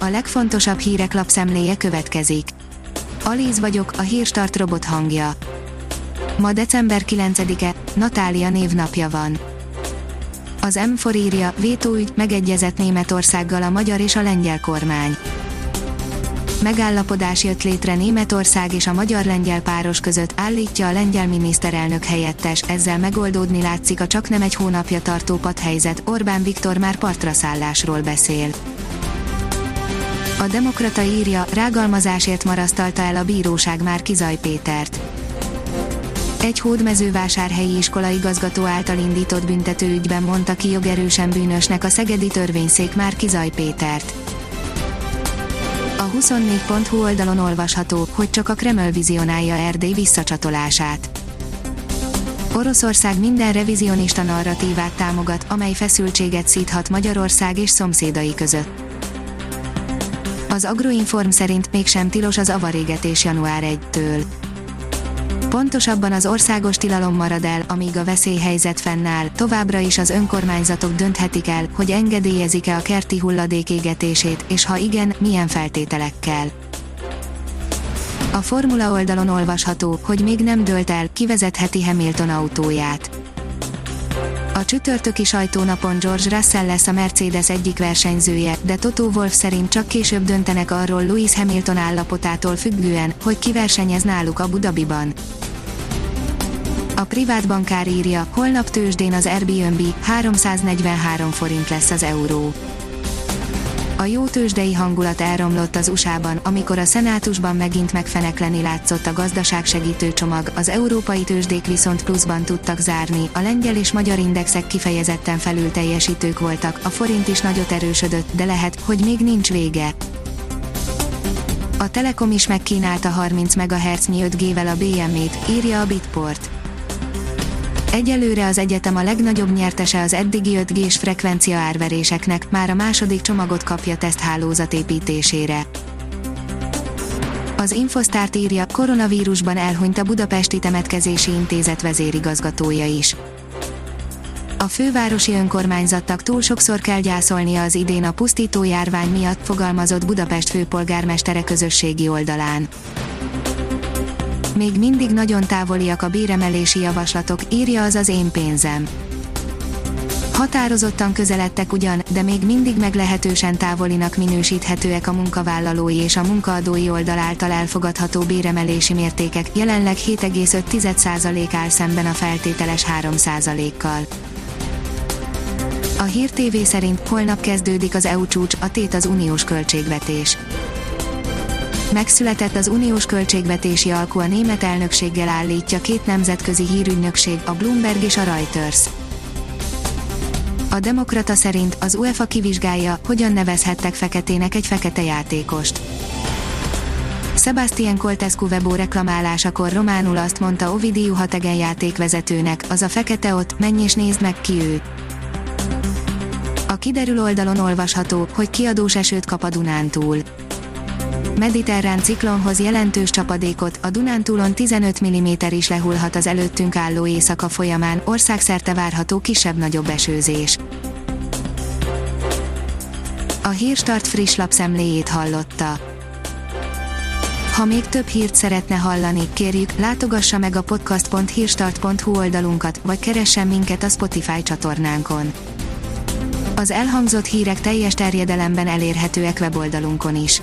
a legfontosabb hírek lapszemléje következik. Alíz vagyok, a hírstart robot hangja. Ma december 9-e, Natália névnapja van. Az M4 írja, vétóügy, megegyezett Németországgal a magyar és a lengyel kormány. Megállapodás jött létre Németország és a magyar-lengyel páros között, állítja a lengyel miniszterelnök helyettes, ezzel megoldódni látszik a csak nem egy hónapja tartó padhelyzet, Orbán Viktor már partra szállásról beszél. A Demokrata írja, rágalmazásért marasztalta el a bíróság már Kizaj Pétert. Egy hódmezővásárhelyi iskola igazgató által indított büntetőügyben mondta ki jogerősen bűnösnek a szegedi törvényszék már Kizaj Pétert. A 24.hu oldalon olvasható, hogy csak a Kreml vizionálja Erdély visszacsatolását. Oroszország minden revizionista narratívát támogat, amely feszültséget szíthat Magyarország és szomszédai között. Az Agroinform szerint mégsem tilos az avarégetés január 1-től. Pontosabban az országos tilalom marad el, amíg a veszélyhelyzet fennáll, továbbra is az önkormányzatok dönthetik el, hogy engedélyezik-e a kerti hulladék égetését, és ha igen, milyen feltételekkel. A formula oldalon olvasható, hogy még nem dölt el, kivezetheti Hamilton autóját. A csütörtöki sajtónapon George Russell lesz a Mercedes egyik versenyzője, de Toto Wolff szerint csak később döntenek arról Lewis Hamilton állapotától függően, hogy ki versenyez náluk a Budabiban. A privát bankár írja, holnap tőzsdén az Airbnb 343 forint lesz az euró. A jó tőzsdei hangulat elromlott az USA-ban, amikor a szenátusban megint megfenekleni látszott a gazdaság segítő csomag, az európai tőzsdék viszont pluszban tudtak zárni, a lengyel és magyar indexek kifejezetten felül teljesítők voltak, a forint is nagyot erősödött, de lehet, hogy még nincs vége. A Telekom is megkínálta 30 MHz 5G-vel a BM-ét, írja a Bitport. Egyelőre az egyetem a legnagyobb nyertese az eddigi 5G-s frekvencia árveréseknek, már a második csomagot kapja teszthálózat építésére. Az Infosztárt írja, koronavírusban elhunyt a Budapesti Temetkezési Intézet vezérigazgatója is. A fővárosi önkormányzattak túl sokszor kell gyászolnia az idén a pusztító járvány miatt, fogalmazott Budapest főpolgármestere közösségi oldalán még mindig nagyon távoliak a béremelési javaslatok, írja az az én pénzem. Határozottan közeledtek ugyan, de még mindig meglehetősen távolinak minősíthetőek a munkavállalói és a munkaadói oldal által elfogadható béremelési mértékek, jelenleg 7,5% áll szemben a feltételes 3%-kal. A Hír TV szerint holnap kezdődik az EU csúcs, a tét az uniós költségvetés. Megszületett az uniós költségvetési alkú a német elnökséggel állítja két nemzetközi hírügynökség, a Bloomberg és a Reuters. A Demokrata szerint az UEFA kivizsgálja, hogyan nevezhettek feketének egy fekete játékost. Sebastian Coltescu Webo reklamálásakor románul azt mondta Ovidiu Hategen játékvezetőnek, az a fekete ott, menj és nézd meg ki ő. A kiderül oldalon olvasható, hogy kiadós esőt kap a Dunántúl mediterrán ciklonhoz jelentős csapadékot, a Dunántúlon 15 mm is lehullhat az előttünk álló éjszaka folyamán, országszerte várható kisebb-nagyobb esőzés. A Hírstart friss lapszemléjét hallotta. Ha még több hírt szeretne hallani, kérjük, látogassa meg a podcast.hírstart.hu oldalunkat, vagy keressen minket a Spotify csatornánkon. Az elhangzott hírek teljes terjedelemben elérhetőek weboldalunkon is.